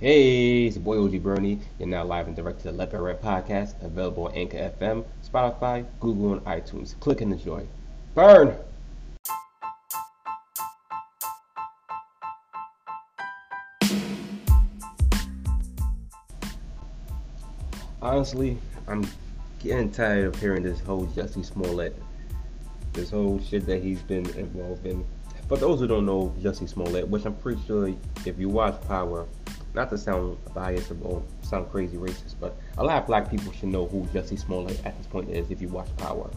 Hey, it's your boy OG Bernie. You're now live and direct to the Let Red Podcast, available on Anchor FM, Spotify, Google, and iTunes. Click and enjoy. Burn! Honestly, I'm getting tired of hearing this whole Jussie Smollett, this whole shit that he's been involved in. For those who don't know Jussie Smollett, which I'm pretty sure if you watch Power, not to sound biased or sound crazy racist, but a lot of black people should know who Jussie Smollett at this point is if you watch Power.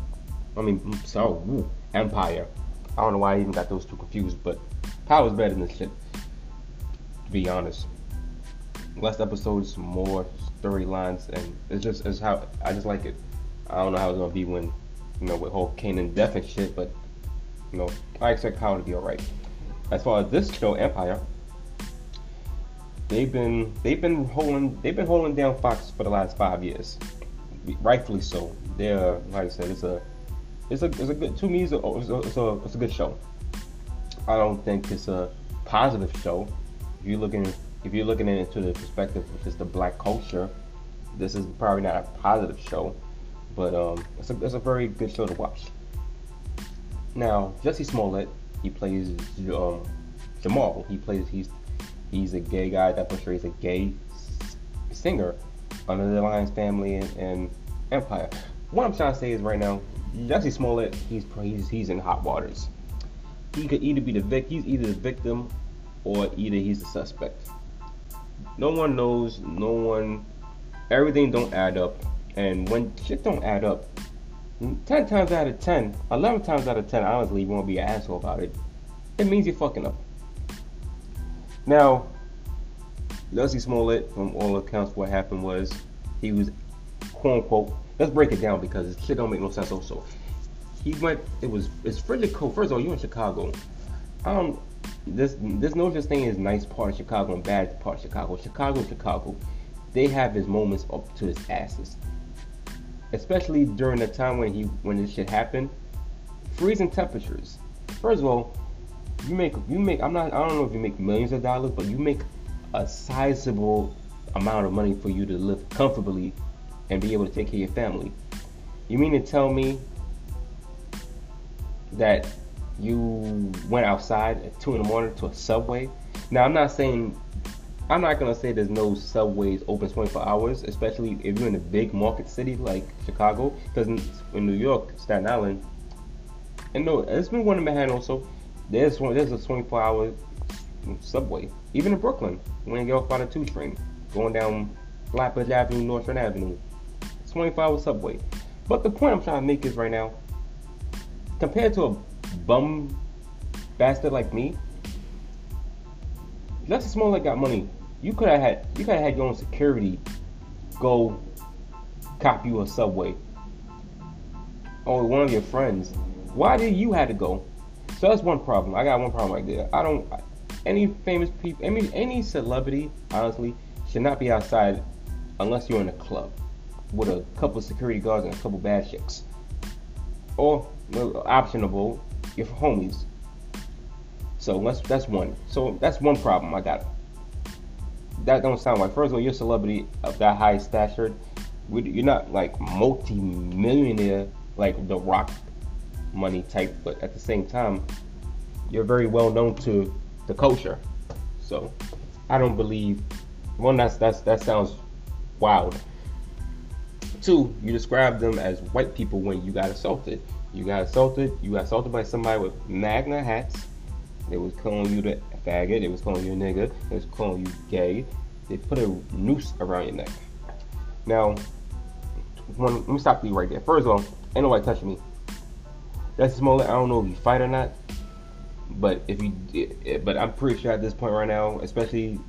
I mean, mm, so Empire. I don't know why I even got those two confused, but Power's better than this shit. To be honest, less episodes, more storylines, and it's just it's how I just like it. I don't know how it's gonna be when you know with whole Kanan death and shit, but you know I expect Power to be alright. As far as this show, Empire, they've been they've been holding they've been holding down Fox for the last five years, rightfully so. They're like I said, it's a it's a it's a good to me it's a it's a, it's a, it's a good show. I don't think it's a positive show. If you're looking if you're looking into the perspective of just the black culture, this is probably not a positive show, but um, it's a it's a very good show to watch. Now Jesse Smollett, he plays um, Jamal. He plays he's he's a gay guy that portrays a gay singer under the Lyons family and, and, Empire. What I'm trying to say is right now, Jussie Smollett, he's he's he's in hot waters. He could either be the vic, he's either the victim, or either he's the suspect. No one knows. No one. Everything don't add up, and when shit don't add up, ten times out of ten, eleven times out of ten, honestly, you won't be an asshole about it. It means you're fucking up. Now, Jussie Smollett, from all accounts, what happened was he was, quote unquote, let's break it down because this shit don't make no sense also. He went, it was, it's frigid cold. First of all, you in Chicago. Um, this, there's no such thing as nice part of Chicago and bad part of Chicago. Chicago, Chicago. They have his moments up to his asses. Especially during the time when he, when this shit happened. Freezing temperatures. First of all, you make you make I'm not I don't know if you make millions of dollars, but you make a sizable amount of money for you to live comfortably and be able to take care of your family. You mean to tell me that you went outside at two in the morning to a subway? Now I'm not saying I'm not gonna say there's no subways open 24 hours, especially if you're in a big market city like Chicago, because in, New York, Staten Island, and no, it's been one in Manhattan also there's one, there's a 24 hour subway. Even in Brooklyn, when you get off by the two train, going down Flatbush Avenue, Nostrand Avenue, 24 hour subway. But the point I'm trying to make is right now, compared to a bum bastard like me, Jussie Smollett got money. You could have had you could have had your own security go cop you a subway. Or one of your friends. Why did you have to go? So that's one problem. I got one problem right there. I don't. Any famous people, any any celebrity, honestly, should not be outside unless you're in a club with a couple security guards and a couple bad chicks, or well, optionable if homies. So that's that's one. So that's one problem I got. That don't sound right. First of all, you're a celebrity of that high stature. You're not like multi-millionaire like The Rock money type, but at the same time, you're very well known to the culture. So I don't believe one that's that's that sounds wild. Two, you describe them as white people when you got assaulted. You got assaulted. You got assaulted by somebody with magna hats. They was calling you the faggot. They was calling you a nigga. They was calling you gay. They put a noose around your neck. Now, one, let me stop you right there. First of all, ain't nobody touching me. That's Smollett. I don't know if he fight or not, but if he, eh, but I'm pretty sure at this point right now, especially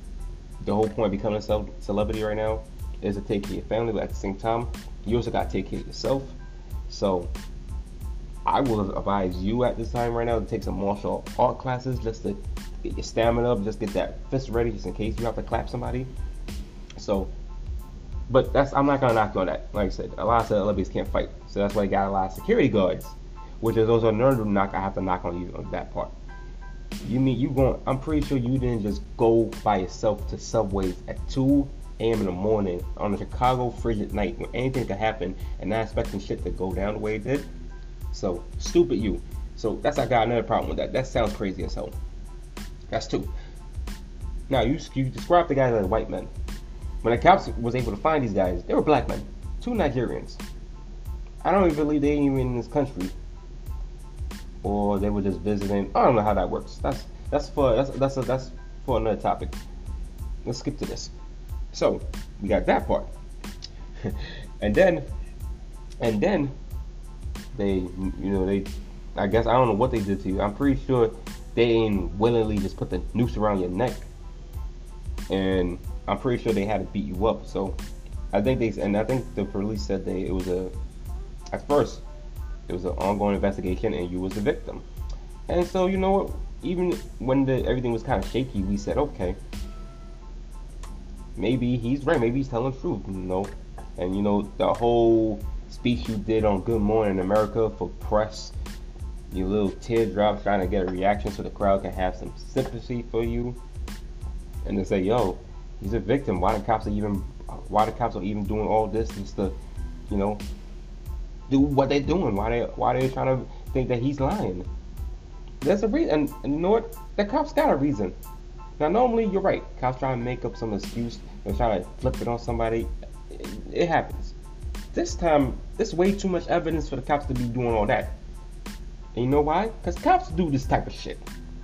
the whole point of becoming a celebrity right now is to take care of your family, but at the same time, you also got to take care of yourself. So I will advise you at this time right now to take some martial art classes just to get your stamina up, just get that fist ready just in case you have to clap somebody. So, but that's I'm not gonna knock you on that. Like I said, a lot of celebrities can't fight, so that's why you got a lot of security guards which is also another knock I have to knock on you on that part. You mean you going? I'm pretty sure you didn't just go by yourself to Subways at 2 a.m. in the morning on a Chicago frigid night when anything could happen and not expecting shit to go down the way it did. So stupid you. So that's I got another problem with that. That sounds crazy as hell. That's two. Now you you describe the guys as white men. When the cops was able to find these guys, they were black men, two Nigerians. I don't even believe they even in this country, or they were just visiting. I don't know how that works. That's that's for that's that's a, that's for another topic. Let's skip to this. So we got that part, and then and then they you know they I guess I don't know what they did to you. I'm pretty sure they didn't willingly just put the noose around your neck, and I'm pretty sure they had to beat you up. So I think they and I think the police said they it was a at first it was an ongoing investigation and you was the victim. And so you know what? Even when the everything was kind of shaky, we said okay, maybe he's right. Maybe he's telling the truth. You know, and you know the whole speech you did on Good Morning America for press you little teardrops trying to get a reaction so the crowd can have some sympathy for you. And to say, yo, he's a victim. Why the cops are even why the cops are even doing all this just to, you know, do what they're doing. Why they why they trying to think that he's lying. There's a reason and, you know what? The cops got a reason. Now normally you're right. Cops try to make up some excuse and try to flip it on somebody. It, it happens. This time, there's way too much evidence for the cops to be doing all that. And you know why? Because cops do this type of shit.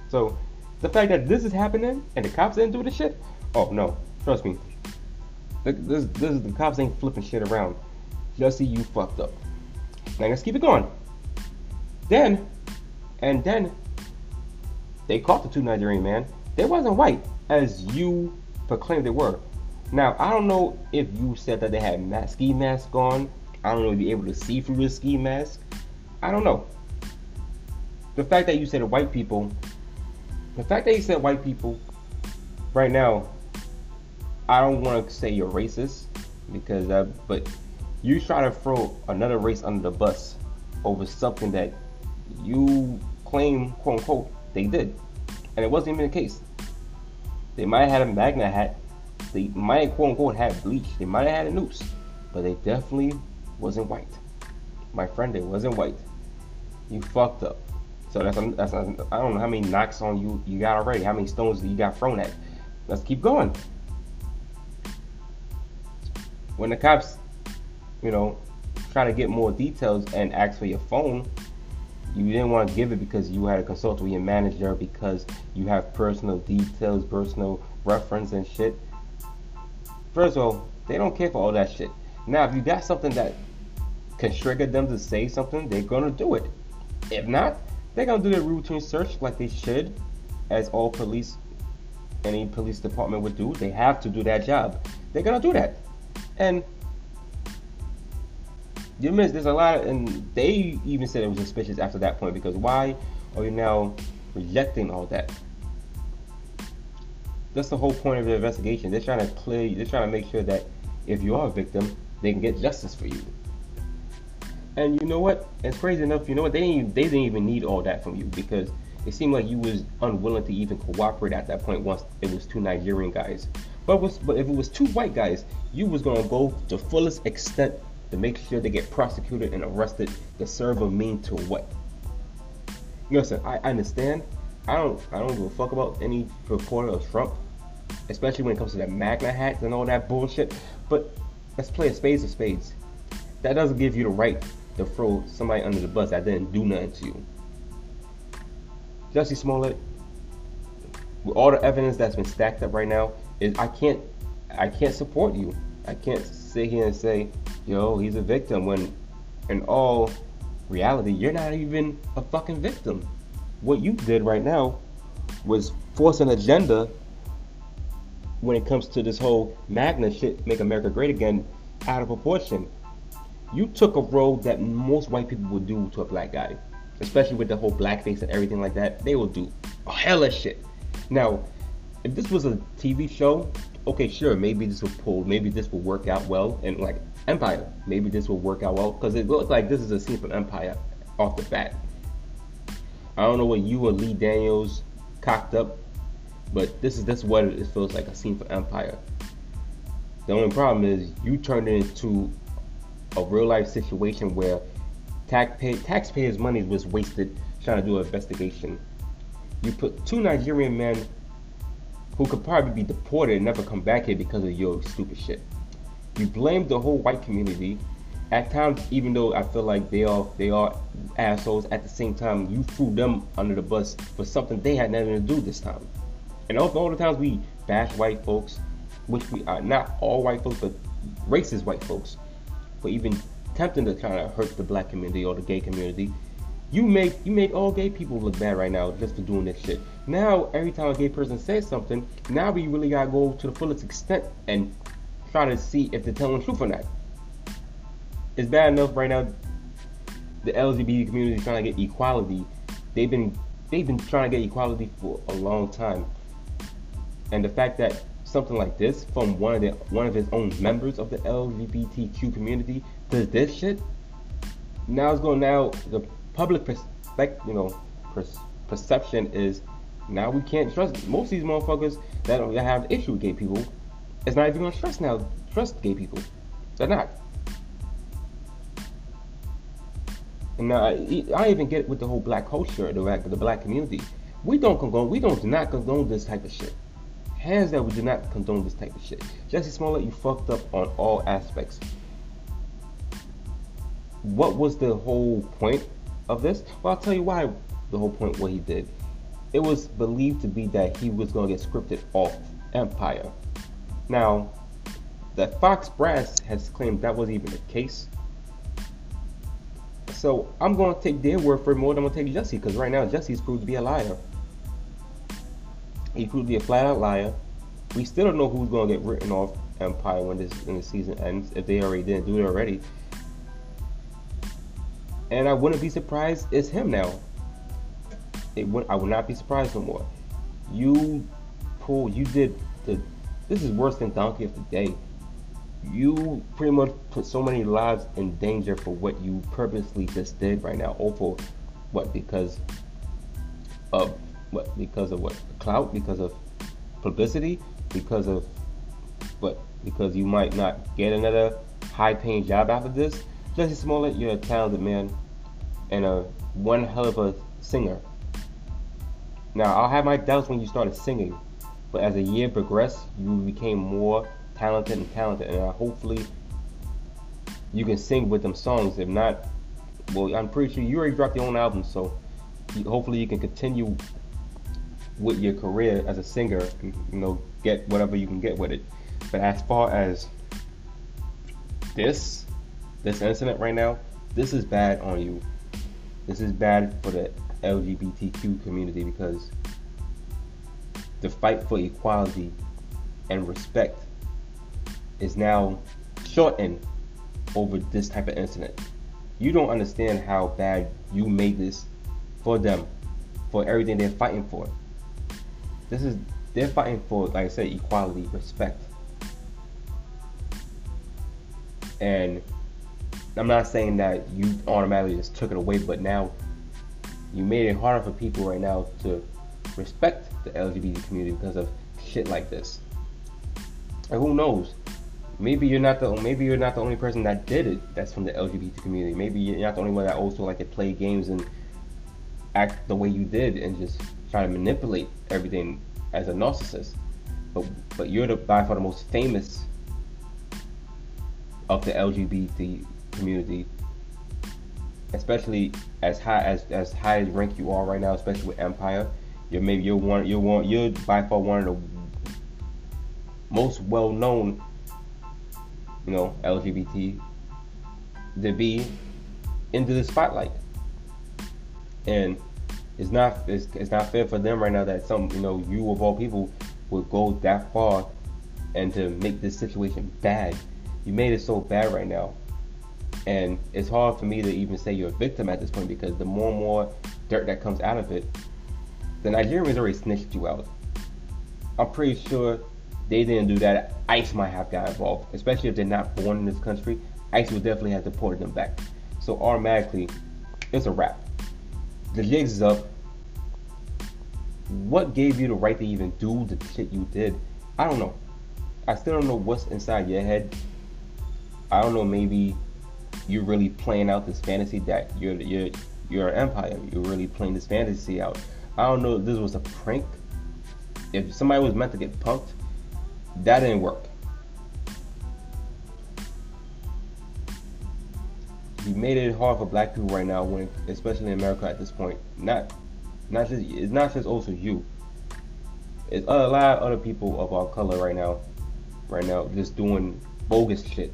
So the fact that this is happening and the cops didn't do the shit, oh no, trust me. This, this, the cops ain't flipping shit around. Jussie you fucked up. Now let's keep it going. Then, and then, they caught the two Nigerian man. They wasn't white as you proclaimed they were. Now I don't know if you said that they had ski mask on. I don't know if you're able to see through the ski mask. I don't know the fact that you said white people, the fact that you said white people, right now, I don't want to say you're racist because that, but you try to throw another race under the bus over something that you claim, quote unquote, they did, and it wasn't even the case. They might have had a magna hat. They might, quote unquote, have bleach. They might have had a noose, but they definitely wasn't white. My friend, they wasn't white. You fucked up. So that's that's I don't know how many knocks on you you got already. How many stones you got thrown at? Let's keep going. When the cops, you know, try to get more details and ask for your phone, you didn't want to give it because you had a consult with your manager because you have personal details, personal reference and shit. First of all, they don't care for all that shit. Now, if you got something that can trigger them to say something, they're gonna do it. If not, they're gonna do their routine search like they should, as all police, any police department would do. They have to do that job. They're gonna do that, and you miss. There's a lot, of, and they even said it was suspicious after that point because why are you now rejecting all that? That's the whole point of the investigation. They're trying to clear. They're trying to make sure that if you are a victim, they can get justice for you. And you know what? It's crazy enough. You know what? They didn't. Even, they didn't even need all that from you because it seemed like you was unwilling to even cooperate at that point. Once it was two Nigerian guys, but was but if it was two white guys, you was gonna go to fullest extent to make sure they get prosecuted and arrested to serve a mean to what? You Listen, I understand. I don't. I don't give a fuck about any reporter of Trump, especially when it comes to that Magna hats and all that bullshit. But let's play a spades of spades. That doesn't give you the right to throw somebody under the bus that didn't do nothing to you. Jussie Smollett, with all the evidence that's been stacked up right now, is I can't I can't support you. I can't sit here and say, yo, he's a victim when in all reality you're not even a fucking victim. What you did right now was force an agenda when it comes to this whole Magna shit, make America great again, out of proportion you took a role that most white people would do to a black guy, especially with the whole blackface and everything like that. They will do a hell of shit. Now, if this was a TV show, okay, sure, maybe this will pull, maybe this will work out well, and like Empire, maybe this will work out well because it looks like this is a scene from Empire off the bat. I don't know what you or Lee Daniels cocked up, but this is this is what it feels like a scene for Empire. The only problem is you turned it into a real life situation where taxpay, taxpayers' money was wasted trying to do an investigation. You put two Nigerian men who could probably be deported and never come back here because of your stupid shit. You blame the whole white community. At times, even though I feel like they are they are assholes, at the same time you threw them under the bus for something they had nothing to do this time. And all, all the times we bash white folks, which we are not all white folks, but racist white folks, for even attempting to try to hurt the black community or the gay community. You make you make all gay people look bad right now just for doing this shit. Now every time a gay person says something, now we really gotta go to the fullest extent and try to see if they're telling the truth or not. It's bad enough right now. The LGBT community is trying to get equality. They've been they've been trying to get equality for a long time, and the fact that something like this from one of the one of his own members of the LGBTQ community does this shit. Now it's going now the public perspective, you know, perception is now we can't trust most of these motherfuckers that have issue with gay people. It's not even gonna trust now. Trust gay people. They're not. And now I, I even get with the whole black culture, the black, the black community. We don't condone. We don't do not condone this type of shit. Hands down, we do not condone this type of shit. Jesse Smollett, you fucked up on all aspects. What was the whole point of this? Well, I'll tell you why the whole point what he did. It was believed to be that he was going to get scripted off Empire. Now, the Fox Brass has claimed that wasn't even the case. So I'm going to take their word for more than I'm going to take Jesse because right now Jesse's proved to be a liar. He proved to be a flat out liar. We still don't know who's going to get written off Empire when this when season ends, if they already didn't do it already. And I wouldn't be surprised it's him now. It would I would not be surprised no more. You pull you did the this is worse than Donkey of the Day. You pretty much put so many lives in danger for what you purposely just did right now. Oh, Over what because of what? Because of what? Clout? Because of publicity? Because of what? Because you might not get another high-paying job after this. Jussie Smollett, you're a talented man and a one hell of a singer. Now, I'll have my doubts when you started singing, but as the year progressed, you became more talented and talented, and hopefully you can sing with them songs. If not, well, I'm pretty sure you already dropped your own album, so hopefully you can continue with your career as a singer, you know, get whatever you can get with it. But as far as this, this incident right now, this is bad on you. This is bad for the LGBTQ community because the fight for equality and respect is now shortened over this type of incident. You don't understand how bad you made this for them, for everything they're fighting for. This is they're fighting for, like I said, equality, respect. And I'm not saying that you automatically just took it away, but now you made it harder for people right now to respect the LGBT community because of shit like this. And who knows? Maybe you're not the maybe you're not the only person that did it. That's from the LGBT community. Maybe you're not the only one that also like to play games and act the way you did and just try to manipulate everything as a narcissist. But but you're the by far the most famous of the LGBT community, especially as high as as high as rank you are right now, especially with Empire. You're maybe you're one you're one you're by far one of the most well known, you know, LGBT to be into the spotlight. And it's not it's, it's not fair for them right now that some you know you of all people would go that far and to make this situation bad. You made it so bad right now. And it's hard for me to even say you're a victim at this point because the more and more dirt that comes out of it, the Nigerians already snitched you out. I'm pretty sure they didn't do that. ICE might have got involved, especially if they're not born in this country. ICE would definitely have deported them back. So automatically, it's a wrap the jigs is up. what gave you the right to even do the shit you did? I don't know. I still don't know what's inside your head. I don't know. Maybe you're really playing out this fantasy that you're you're you're an empire. You're really playing this fantasy out. I don't know if this was a prank. If somebody was meant to get punked, that didn't work. You made it hard for black people right now, when especially in America at this point. Not, not just it's not just also you. It's a lot of other people of our color right now, right now just doing bogus shit.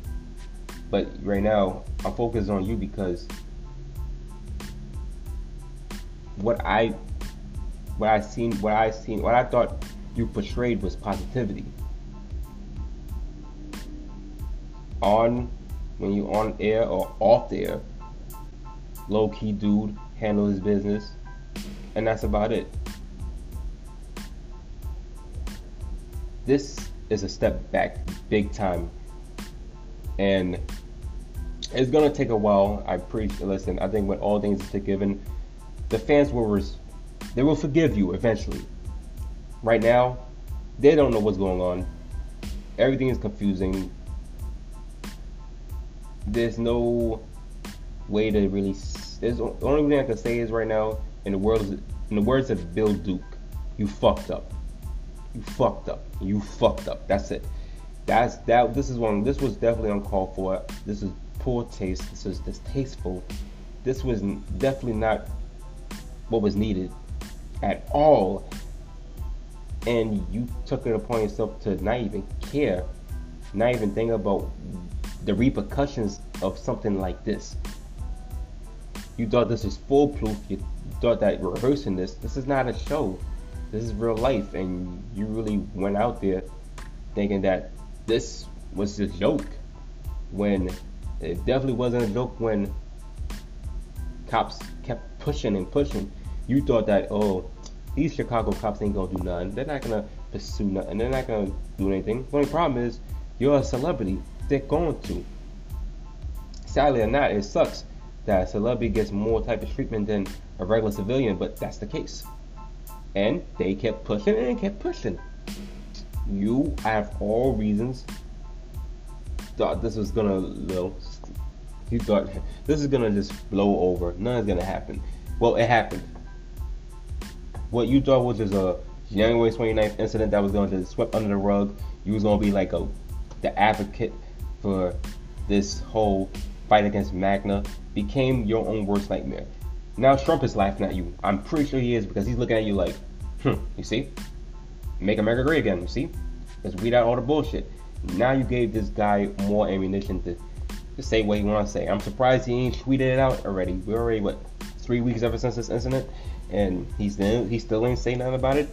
But right now, I'm focused on you because what I what I seen what I seen what I thought you portrayed was positivity. On when you on air or off the air, low key dude, handle his business, and that's about it. This is a step back, big time, and it's gonna take a while. I preach. Listen, I think when all things are given, the fans will res- they will forgive you eventually. Right now, they don't know what's going on. Everything is confusing. There's no way to really. There's the only thing I can say is right now in the world, in the words of Bill Duke, you fucked up. You fucked up. You fucked up. That's it. That's that. This is one. This was definitely uncalled for. This is poor taste. This is distasteful. This was definitely not what was needed at all. And you took it upon yourself to not even care, not even think about the repercussions of something like this. You thought this was foolproof. You thought that rehearsing this, this is not a show. This is real life. And you really went out there thinking that this was a joke when it definitely wasn't a joke when cops kept pushing and pushing. You thought that, oh, these Chicago cops ain't gonna do nothing. They're not gonna pursue nothing. They're not gonna do anything. The only problem is you're a celebrity. They're going to. Sadly or not, it sucks that a celebrity gets more type of treatment than a regular civilian, but that's the case. And they kept pushing and kept pushing. You have all reasons thought this was gonna you you thought this is gonna just blow over. Nothing's gonna happen. Well, it happened. What you thought was just a January 29th incident that was gonna just swept under the rug. You was gonna be like a the advocate for this whole fight against magna became your own worst nightmare. Now Trump is laughing at you. I'm pretty sure he is because he's looking at you like, hmm, you see? Make America great again, see? Let's weed out all the bullshit. Now you gave this guy more ammunition to, to say what he wants to say. I'm surprised he ain't tweeted it out already. We're already what three weeks ever since this incident, and he's still he still ain't say nothing about it.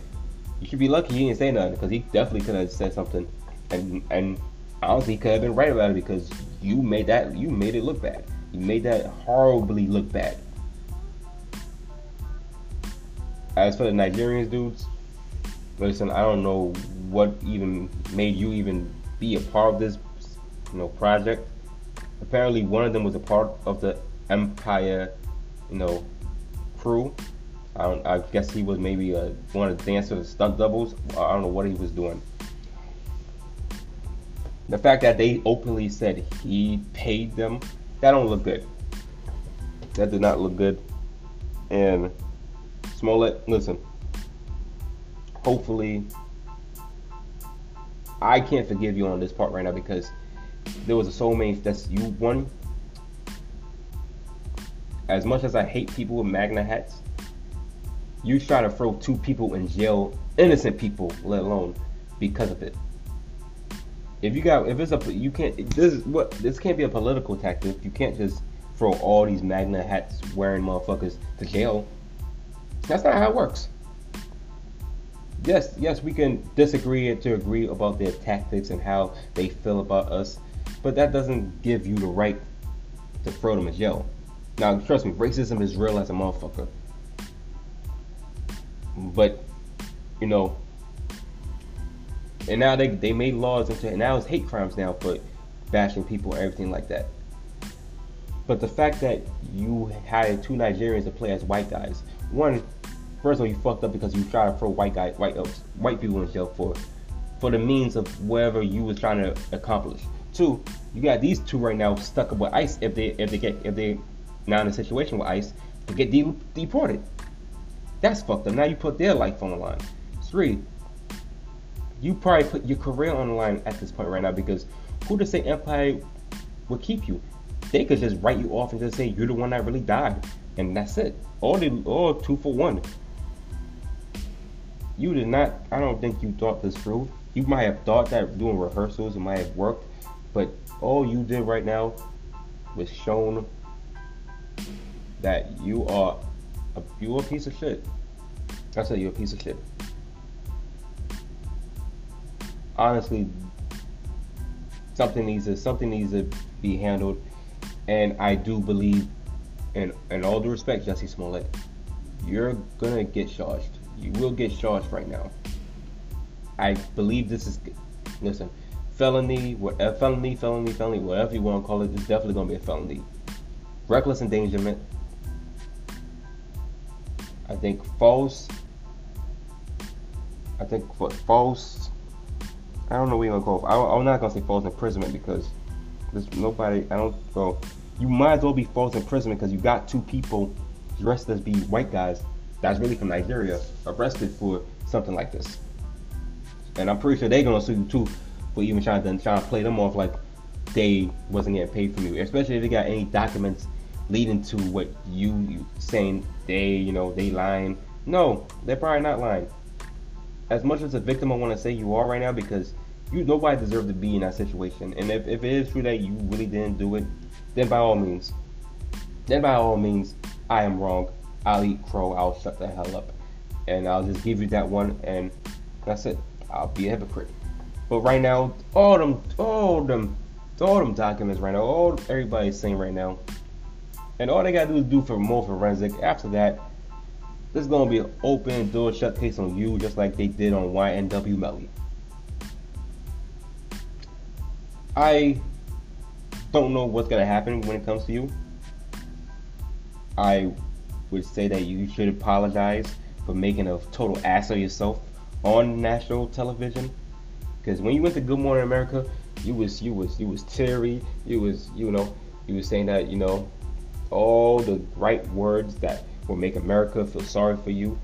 You should be lucky he didn't say nothing because he definitely could have said something, and and honestly could have been right about it because you made that you made it look bad. You made that horribly look bad. As for the Nigerians dudes, listen, I don't know what even made you even be a part of this, you know, project. Apparently, one of them was a part of the Empire, you know, crew. I, I guess he was maybe a, one of the dancers, stunt doubles. I don't know what he was doing. The fact that they openly said he paid them, that don't look good. That did not look good. And Smollett, listen. Hopefully I can't forgive you on this part right now because there was a soulmate that's you one. As much as I hate people with magna hats, you try to throw two people in jail, innocent people, let alone because of it. If you got, if it's a, you can't. This is what this can't be a political tactic. You can't just throw all these magna hats wearing motherfuckers to jail. That's not how it works yes, yes, we can disagree to agree about their tactics and how they feel about us, but that doesn't give you the right to throw them in jail. Now, trust me, racism is real as a motherfucker. But, you know, and now they, they made laws into and now it's hate crimes now for bashing people and everything like that. But the fact that you hired two Nigerians to play as white guys, one, First of all, you fucked up because you tried to throw white guy, white uh, white people in jail for for the means of whatever you was trying to accomplish. Two, you got these two right now stuck up with ICE if they if they get if they now in a situation with ICE to get de- deported. That's fucked up. Now you put their life on the line. Three, you probably put your career on the line at this point right now because who to say Empire would keep you? They could just write you off and just say you're the one that really died, and that's it. All the all two for one. You did not. I don't think you thought this through. You might have thought that doing rehearsals it might have worked, but all you did right now was shown that you are a, you a piece of shit. I said you're a piece of shit. Honestly, something needs to something needs to be handled, and I do believe, in in all due respect, Jussie Smollett, you're gonna get charged. You will get charged right now. I believe this is listen felony, whatever uh, felony, felony, felony, whatever you want to call it, it's definitely gonna be a felony. Reckless endangerment. I think false. I think false. I don't know what you want to call. It. I, I'm not gonna say false imprisonment because there's nobody. I don't. Well, you might as well be false imprisonment because you got two people dressed as be white guys that's really from Nigeria arrested for something like this. And I'm pretty sure they're gonna sue you too for even trying to trying to play them off like they wasn't getting paid from you, especially if they got any documents leading to what you, you saying they, you know, they lying. No, they're probably not lying. As much as a victim, I want to say you are right now because you nobody deserves to be in that situation. And if, if it is true that you really didn't do it, then by all means, then by all means, I am wrong. I'll eat crow. I'll shut the hell up, and I'll just give you that one, and that's it. I'll be a hypocrite. But right now, all them, all them, all them documents right now, all everybody's saying right now, and all they gotta do is do for more forensic. After that, there's gonna be an open door shut case on you, just like they did on YNW Melly. I don't know what's gonna happen when it comes to you. I would say that you should apologize for making a total ass of yourself on national television. Because when you went to Good Morning America, you was you was you was teary. You was you know you was saying that you know all the right words that will make America feel sorry for you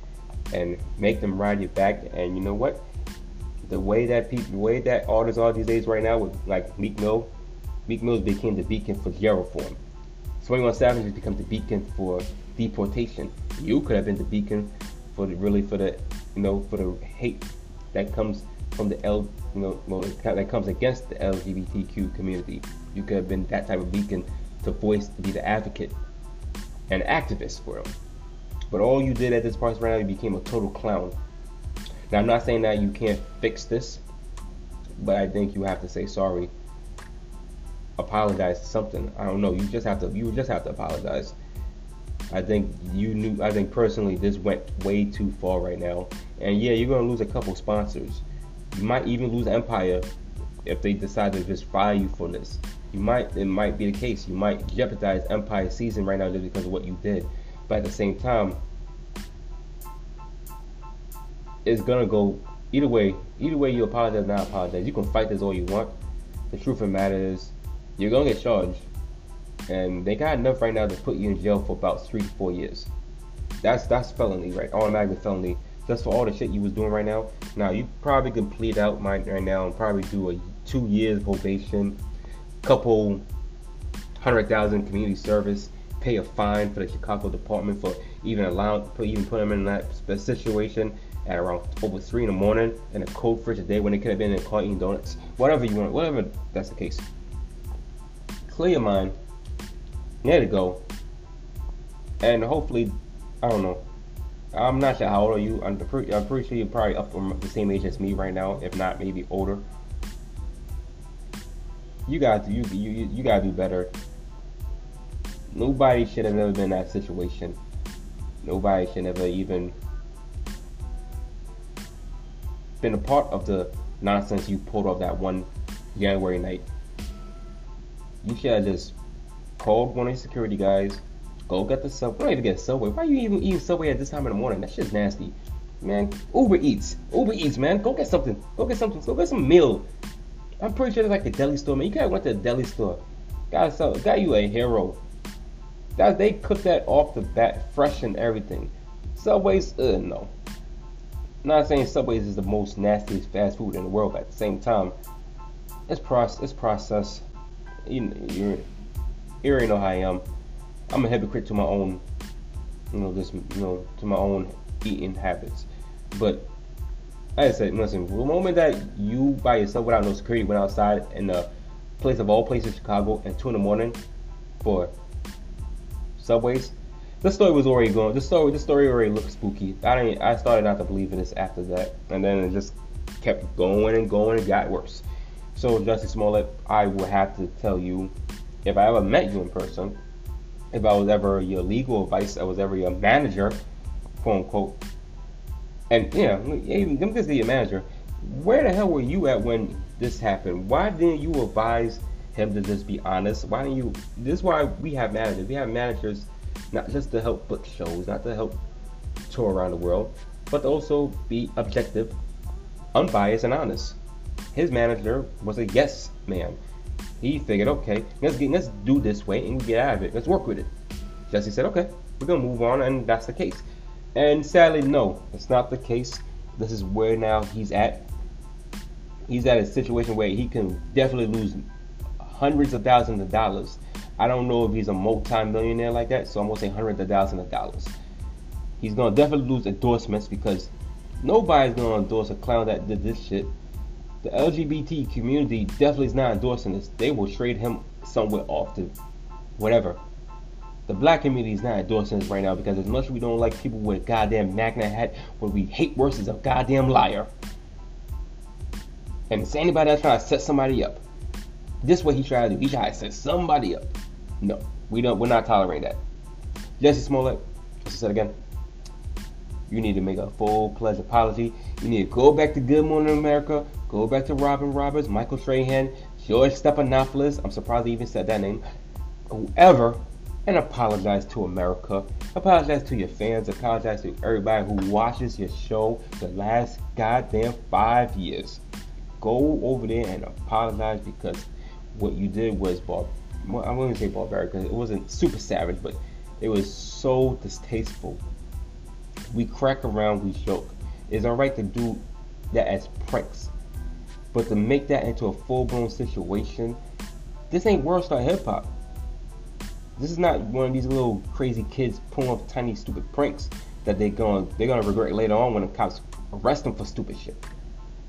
and make them ride your back. And you know what? The way that people, the way that artists are these days right now with like Meek Mill, Meek Mill became the beacon for jail reform. 21 Savage has become the beacon for deportation. You could have been the beacon for the really for the you know for the hate that comes from the L you know well, that comes against the LGBTQ community. You could have been that type of beacon to voice to be the advocate and activist for them. But all you did at this point right now, you became a total clown. Now I'm not saying that you can't fix this, but I think you have to say sorry apologize to something. I don't know. You just have to. You just have to apologize. I think you knew. I think personally, this went way too far right now. And yeah, you're gonna lose a couple sponsors. You might even lose Empire if they decide to just fire you for this. You might. It might be the case. You might jeopardize Empire season right now just because of what you did. But at the same time, it's gonna go either way. Either way, you apologize, or not apologize. You can fight this all you want. The truth of the matter is, you're gonna get charged, and they got enough right now to put you in jail for about three to four years. That's that's felony, right? Automatic felony. Just for all the shit you was doing right now. Now you probably can plead out right now and probably do a two years probation, couple hundred thousand community service, pay a fine for the Chicago department for even allowing, put even put them in that situation at around over three in the morning in a cold fridge day when they could have been in a car eating donuts. Whatever you want, whatever that's the case clear your mind. There to go. And hopefully, I don't know. I'm not sure how old are you. I'm pretty, I'm pretty sure you're probably up from the same age as me right now, if not maybe older. You to you you you gotta do better. Nobody should have ever been in that situation. Nobody should ever even been a part of the nonsense you pulled off that one January night you should have just of the security guys, Go get the Subway. Don't even get Subway. Why are you even eating Subway at this time in the morning? That shit's nasty. Man, Uber Eats. Uber Eats, man. Go get something. Go get something. Go get some meal. I'm pretty sure it's like a deli store, man. You gotta went to a deli store. Got so got you a hero. That they cook that off the bat, fresh and everything. Subways, uh, no. not saying Subways is the most nastiest fast food in the world, but at the same time, it's process. It's processed. You, you, you already know how I am. I'm a hypocrite to my own, you know, this, you know, to my own eating habits. But like I said, listen, the moment that you by yourself without no security went outside in the place of all places, Chicago, at two in the morning for subways, the story was already going. The story, the story already looked spooky. I didn't. I started not to believe in this after that, and then it just kept going and going and got worse. So, Jussie Smollett, I will have to tell you, if I ever met you in person, if I was ever your legal advice, I was ever your manager, quote unquote. And yeah, even them just be your manager. Where the hell were you at when this happened? Why didn't you advise him to just be honest? Why didn't you? This is why we have managers. We have managers not just to help book shows, not to help tour around the world, but to also be objective, unbiased, and honest. His manager was a yes man. He figured, okay, let's get, let's do this way and get out of it. Let's work with it. Jesse said, okay, we're gonna move on, and that's the case. And sadly, no, it's not the case. This is where now he's at. He's at a situation where he can definitely lose hundreds of thousands of dollars. I don't know if he's a multi-millionaire like that, so I'm gonna say hundreds of thousands of dollars. He's gonna definitely lose endorsements because nobody's gonna endorse a clown that did this shit. The LGBT community definitely is not endorsing this. They will trade him somewhere off to whatever the black community is not endorsing this right now because as much as we don't like people with a goddamn magna hat, what we hate worse is a goddamn liar. And it's anybody that's trying to set somebody up. This what he tried to do. He tried to set somebody up. No, we don't. We're not tolerating that. Jesse Smollett, I said again, you need to make a full pledge apology. You need to go back to Good Morning America. Go back to Robin Roberts, Michael Strahan, George Stephanopoulos. I'm surprised he even said that name. Whoever and apologize to America. Apologize to your fans. Apologize to everybody who watches your show the last goddamn five years. Go over there and apologize because what you did was bar. I wouldn't say barbaric because it wasn't super savage, but it was so distasteful. We crack around, we joke. It's alright to do that as pranks, but to make that into a full-blown situation, this ain't world star hip hop. This is not one of these little crazy kids pulling off tiny stupid pranks that they're going they're gonna regret later on when the cops arrest them for stupid shit.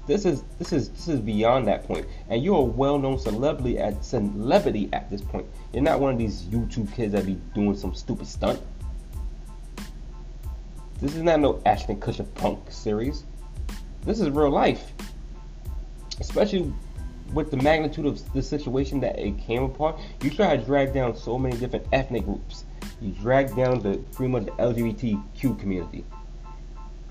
This is this is this is beyond that point. point, and you're a well-known celebrity at celebrity at this point. You're not one of these YouTube kids that be doing some stupid stunt. This is not no Ashton Kutcher punk series. This is real life, especially with the magnitude of the situation that it came upon, you try to drag down so many different ethnic groups. You drag down the pretty much the LGBTQ community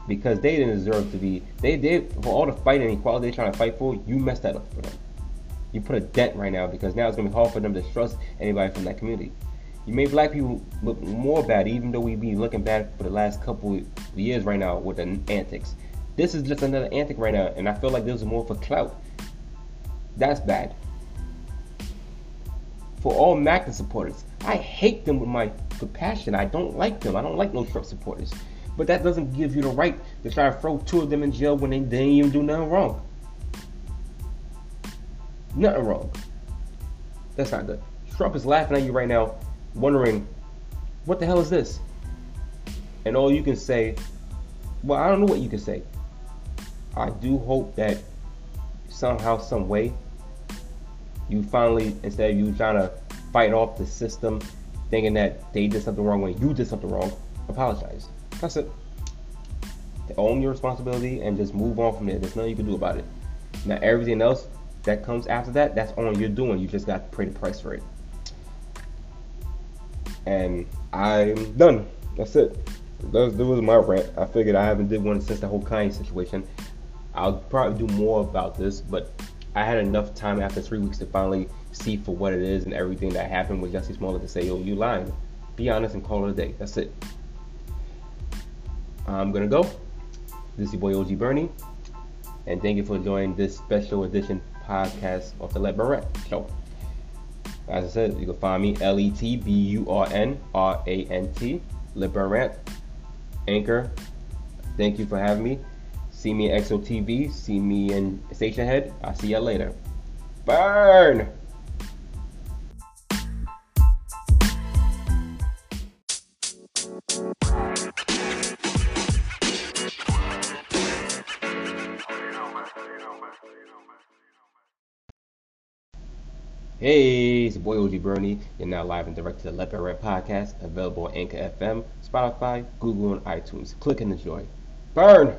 because they didn't deserve to be. They did for all the fight and equality they're trying to fight for. You messed that up for them. You put a dent right now because now it's gonna be hard for them to trust anybody from that community. You made black people look more bad, even though we've been looking bad for the last couple years right now with the antics. This is just another antic right now, and I feel like this is more for clout that's bad. For all MAGA supporters, I hate them with my compassion. I don't like them. I don't like no Trump supporters. But that doesn't give you the right to try to throw two of them in jail when they didn't even do nothing wrong. Nothing wrong. That's not good. Trump is laughing at you right now, wondering, what the hell is this? And all you can say, well, I don't know what you can say. I do hope that somehow, some way, you finally, instead of you trying to fight off the system, thinking that they did something wrong when you did something wrong, apologize. That's it. Own your responsibility and just move on from there. There's nothing you can do about it. Now, everything else that comes after that, that's on your doing. You just got to pay the price for it. And I'm done. That's it. That was, that was my rant. I figured I haven't did one since the whole Kanye situation. I'll probably do more about this, but I had enough time after three weeks to finally see for what it is and everything that happened with Jussie Smollett to say, yo, you lying. Be honest and call it a day. That's it. I'm gonna go. This is your boy OG Bernie, and thank you for joining this special edition podcast of the Let Burn Show. As I said, you can find me L E T B U R N R A N T, Let Burn Rant, Anchor. Thank you for having me. See me at XOTV. See me in Stationhead. I'll see y'all later. Burn! Hey, it's your boy OG Bernie. You're now live and direct to the Let Red Podcast, available on Anchor FM, Spotify, Google, and iTunes. Click and enjoy. Burn!